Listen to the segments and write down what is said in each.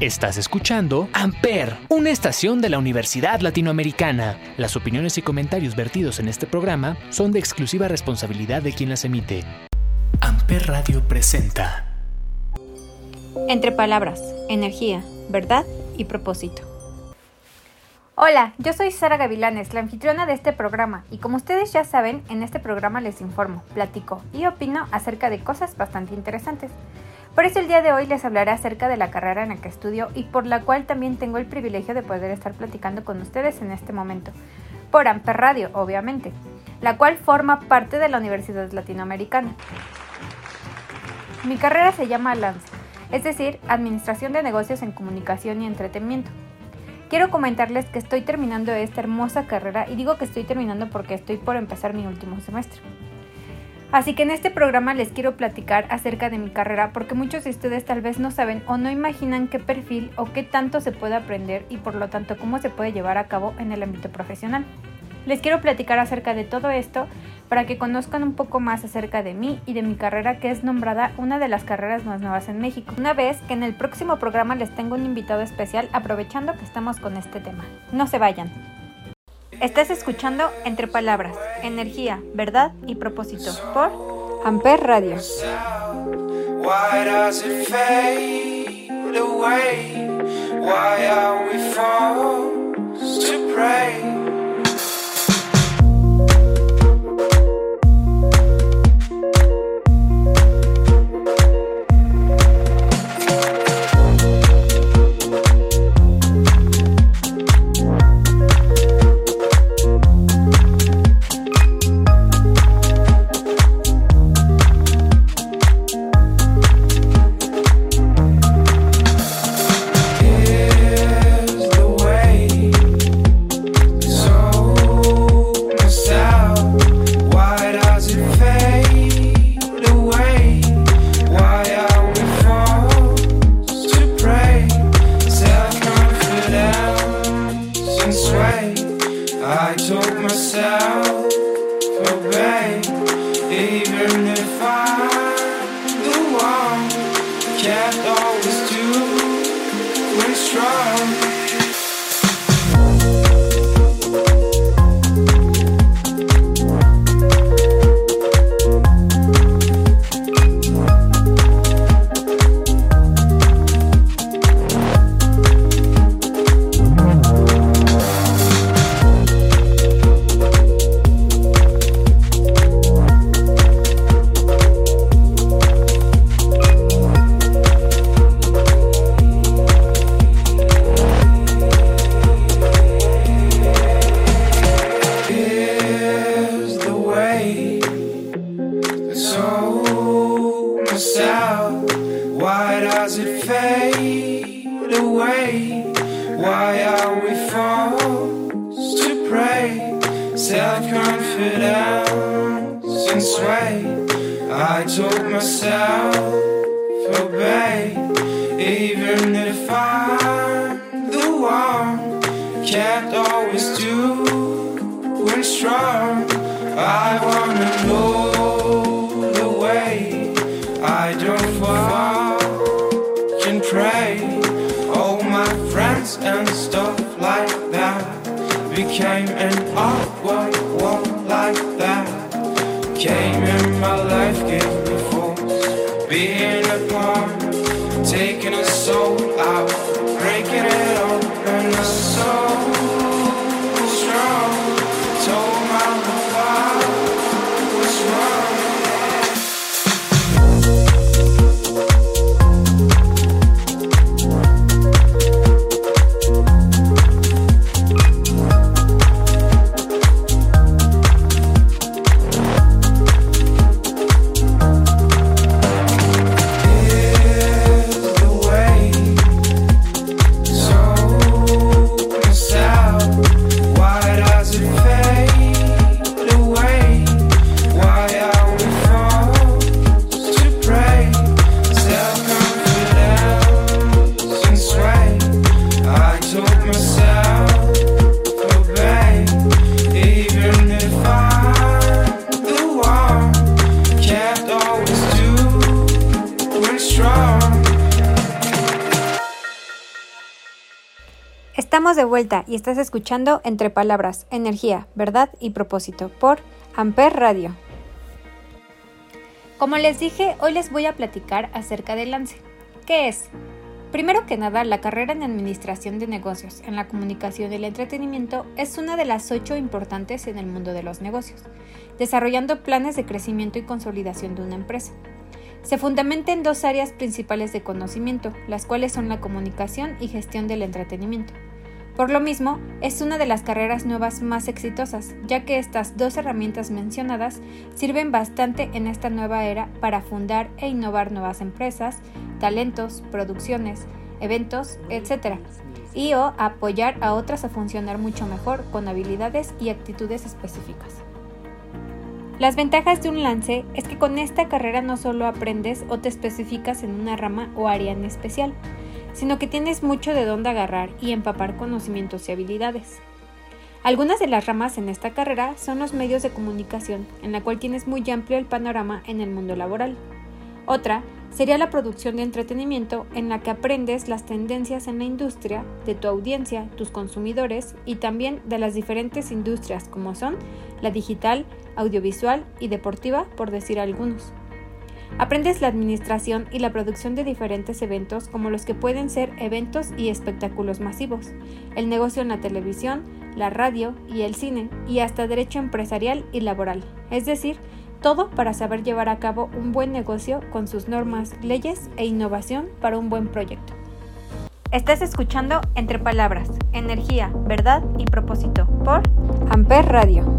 Estás escuchando Amper, una estación de la Universidad Latinoamericana. Las opiniones y comentarios vertidos en este programa son de exclusiva responsabilidad de quien las emite. Amper Radio presenta. Entre palabras, energía, verdad y propósito. Hola, yo soy Sara Gavilanes, la anfitriona de este programa, y como ustedes ya saben, en este programa les informo, platico y opino acerca de cosas bastante interesantes. Por eso el día de hoy les hablaré acerca de la carrera en la que estudio y por la cual también tengo el privilegio de poder estar platicando con ustedes en este momento, por Amper Radio, obviamente, la cual forma parte de la Universidad Latinoamericana. Mi carrera se llama Lance, es decir, Administración de Negocios en Comunicación y Entretenimiento. Quiero comentarles que estoy terminando esta hermosa carrera y digo que estoy terminando porque estoy por empezar mi último semestre. Así que en este programa les quiero platicar acerca de mi carrera porque muchos de ustedes tal vez no saben o no imaginan qué perfil o qué tanto se puede aprender y por lo tanto cómo se puede llevar a cabo en el ámbito profesional. Les quiero platicar acerca de todo esto para que conozcan un poco más acerca de mí y de mi carrera que es nombrada una de las carreras más nuevas en México. Una vez que en el próximo programa les tengo un invitado especial aprovechando que estamos con este tema. No se vayan. Estás escuchando Entre Palabras, Energía, Verdad y Propósito por Amper Radio. Why out for pain, even if I knew I can't always do. We're strong. can't always do when strong. I wanna know. Vuelta y estás escuchando Entre Palabras, Energía, Verdad y Propósito por Amper Radio. Como les dije, hoy les voy a platicar acerca del lance. ¿Qué es? Primero que nada, la carrera en Administración de Negocios en la Comunicación y el Entretenimiento es una de las ocho importantes en el mundo de los negocios, desarrollando planes de crecimiento y consolidación de una empresa. Se fundamenta en dos áreas principales de conocimiento, las cuales son la comunicación y gestión del entretenimiento. Por lo mismo, es una de las carreras nuevas más exitosas, ya que estas dos herramientas mencionadas sirven bastante en esta nueva era para fundar e innovar nuevas empresas, talentos, producciones, eventos, etc. y o apoyar a otras a funcionar mucho mejor con habilidades y actitudes específicas. Las ventajas de un lance es que con esta carrera no solo aprendes o te especificas en una rama o área en especial, sino que tienes mucho de dónde agarrar y empapar conocimientos y habilidades. Algunas de las ramas en esta carrera son los medios de comunicación, en la cual tienes muy amplio el panorama en el mundo laboral. Otra sería la producción de entretenimiento, en la que aprendes las tendencias en la industria, de tu audiencia, tus consumidores y también de las diferentes industrias como son la digital, audiovisual y deportiva, por decir algunos. Aprendes la administración y la producción de diferentes eventos como los que pueden ser eventos y espectáculos masivos, el negocio en la televisión, la radio y el cine, y hasta derecho empresarial y laboral, es decir, todo para saber llevar a cabo un buen negocio con sus normas, leyes e innovación para un buen proyecto. Estás escuchando Entre Palabras, Energía, Verdad y Propósito por Amper Radio.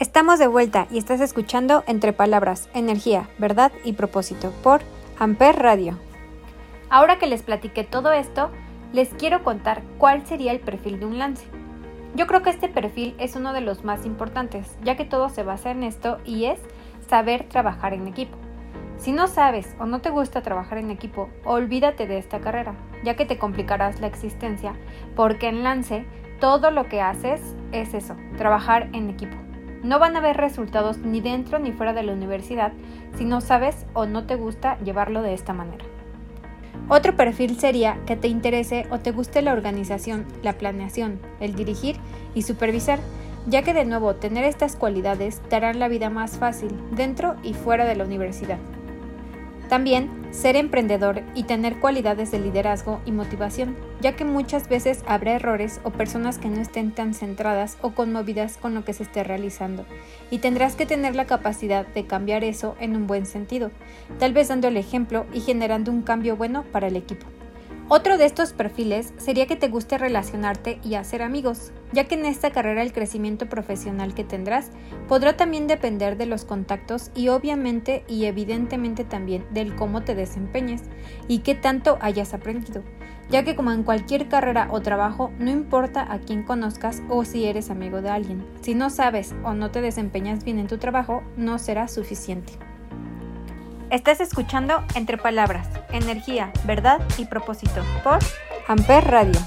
Estamos de vuelta y estás escuchando Entre Palabras, Energía, Verdad y Propósito por Amper Radio. Ahora que les platiqué todo esto, les quiero contar cuál sería el perfil de un lance. Yo creo que este perfil es uno de los más importantes, ya que todo se basa en esto y es saber trabajar en equipo. Si no sabes o no te gusta trabajar en equipo, olvídate de esta carrera, ya que te complicarás la existencia, porque en Lance todo lo que haces es eso, trabajar en equipo. No van a haber resultados ni dentro ni fuera de la universidad si no sabes o no te gusta llevarlo de esta manera. Otro perfil sería que te interese o te guste la organización, la planeación, el dirigir y supervisar, ya que de nuevo tener estas cualidades te harán la vida más fácil dentro y fuera de la universidad. También ser emprendedor y tener cualidades de liderazgo y motivación, ya que muchas veces habrá errores o personas que no estén tan centradas o conmovidas con lo que se esté realizando, y tendrás que tener la capacidad de cambiar eso en un buen sentido, tal vez dando el ejemplo y generando un cambio bueno para el equipo. Otro de estos perfiles sería que te guste relacionarte y hacer amigos, ya que en esta carrera el crecimiento profesional que tendrás podrá también depender de los contactos y obviamente y evidentemente también del cómo te desempeñes y qué tanto hayas aprendido, ya que como en cualquier carrera o trabajo no importa a quién conozcas o si eres amigo de alguien, si no sabes o no te desempeñas bien en tu trabajo no será suficiente. Estás escuchando Entre Palabras, Energía, Verdad y Propósito por Amper Radio.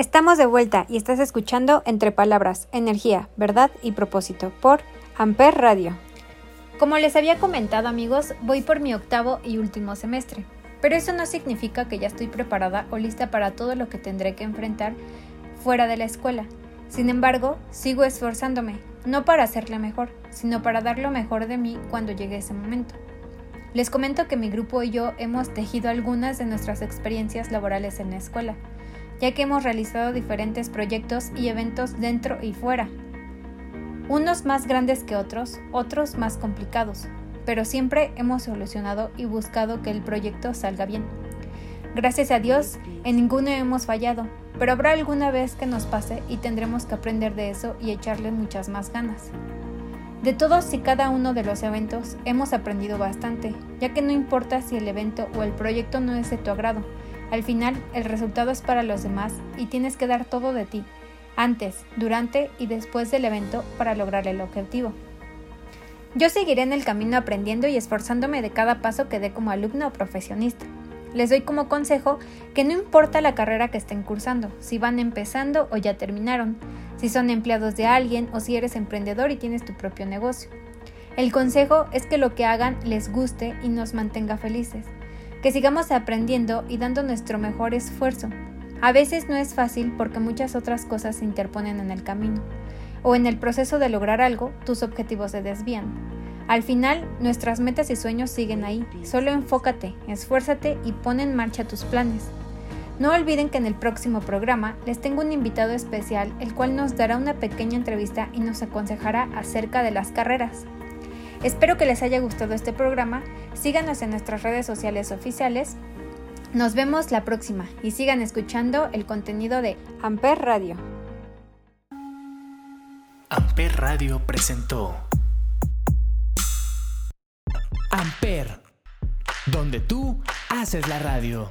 Estamos de vuelta y estás escuchando Entre Palabras, Energía, Verdad y Propósito por Amper Radio. Como les había comentado amigos, voy por mi octavo y último semestre, pero eso no significa que ya estoy preparada o lista para todo lo que tendré que enfrentar fuera de la escuela. Sin embargo, sigo esforzándome, no para hacerla mejor, sino para dar lo mejor de mí cuando llegue ese momento. Les comento que mi grupo y yo hemos tejido algunas de nuestras experiencias laborales en la escuela ya que hemos realizado diferentes proyectos y eventos dentro y fuera. Unos más grandes que otros, otros más complicados, pero siempre hemos solucionado y buscado que el proyecto salga bien. Gracias a Dios, en ninguno hemos fallado, pero habrá alguna vez que nos pase y tendremos que aprender de eso y echarle muchas más ganas. De todos y cada uno de los eventos hemos aprendido bastante, ya que no importa si el evento o el proyecto no es de tu agrado, al final, el resultado es para los demás y tienes que dar todo de ti, antes, durante y después del evento para lograr el objetivo. Yo seguiré en el camino aprendiendo y esforzándome de cada paso que dé como alumno o profesionista. Les doy como consejo que no importa la carrera que estén cursando, si van empezando o ya terminaron, si son empleados de alguien o si eres emprendedor y tienes tu propio negocio. El consejo es que lo que hagan les guste y nos mantenga felices que sigamos aprendiendo y dando nuestro mejor esfuerzo. A veces no es fácil porque muchas otras cosas se interponen en el camino, o en el proceso de lograr algo, tus objetivos se desvían. Al final, nuestras metas y sueños siguen ahí, solo enfócate, esfuérzate y pon en marcha tus planes. No olviden que en el próximo programa les tengo un invitado especial, el cual nos dará una pequeña entrevista y nos aconsejará acerca de las carreras. Espero que les haya gustado este programa, síganos en nuestras redes sociales oficiales. Nos vemos la próxima y sigan escuchando el contenido de Amper Radio. Amper Radio presentó Amper, donde tú haces la radio.